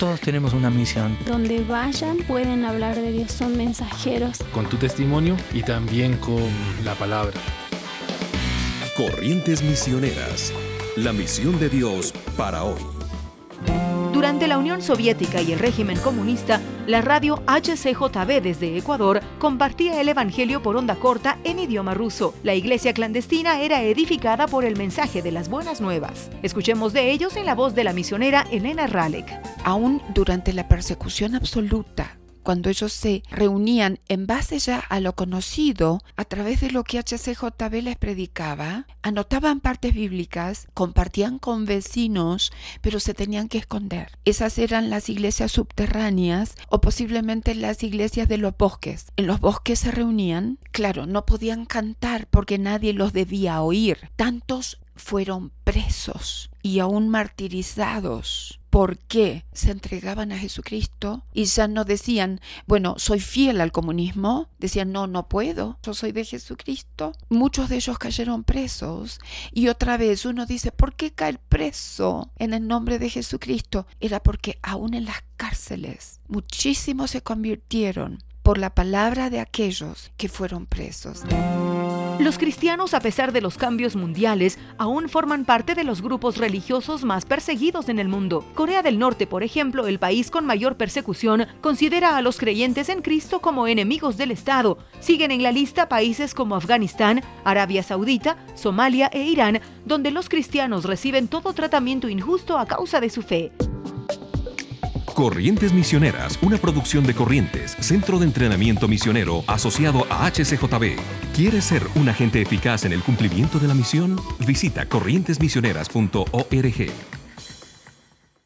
Todos tenemos una misión. Donde vayan pueden hablar de Dios, son mensajeros. Con tu testimonio y también con la palabra. Corrientes Misioneras, la misión de Dios para hoy. Durante la Unión Soviética y el régimen comunista, la radio HCJB desde Ecuador compartía el Evangelio por onda corta en idioma ruso. La iglesia clandestina era edificada por el mensaje de las buenas nuevas. Escuchemos de ellos en la voz de la misionera Elena Ralek. Aún durante la persecución absoluta cuando ellos se reunían en base ya a lo conocido, a través de lo que HCJB les predicaba, anotaban partes bíblicas, compartían con vecinos, pero se tenían que esconder. Esas eran las iglesias subterráneas o posiblemente las iglesias de los bosques. En los bosques se reunían, claro, no podían cantar porque nadie los debía oír. Tantos fueron presos y aún martirizados porque se entregaban a Jesucristo y ya no decían, bueno, soy fiel al comunismo, decían, no, no puedo, yo soy de Jesucristo. Muchos de ellos cayeron presos y otra vez uno dice, ¿por qué caer preso en el nombre de Jesucristo? Era porque aún en las cárceles muchísimos se convirtieron por la palabra de aquellos que fueron presos. Los cristianos, a pesar de los cambios mundiales, aún forman parte de los grupos religiosos más perseguidos en el mundo. Corea del Norte, por ejemplo, el país con mayor persecución, considera a los creyentes en Cristo como enemigos del Estado. Siguen en la lista países como Afganistán, Arabia Saudita, Somalia e Irán, donde los cristianos reciben todo tratamiento injusto a causa de su fe. Corrientes Misioneras, una producción de Corrientes, Centro de Entrenamiento Misionero asociado a HCJB. ¿Quieres ser un agente eficaz en el cumplimiento de la misión? Visita corrientesmisioneras.org.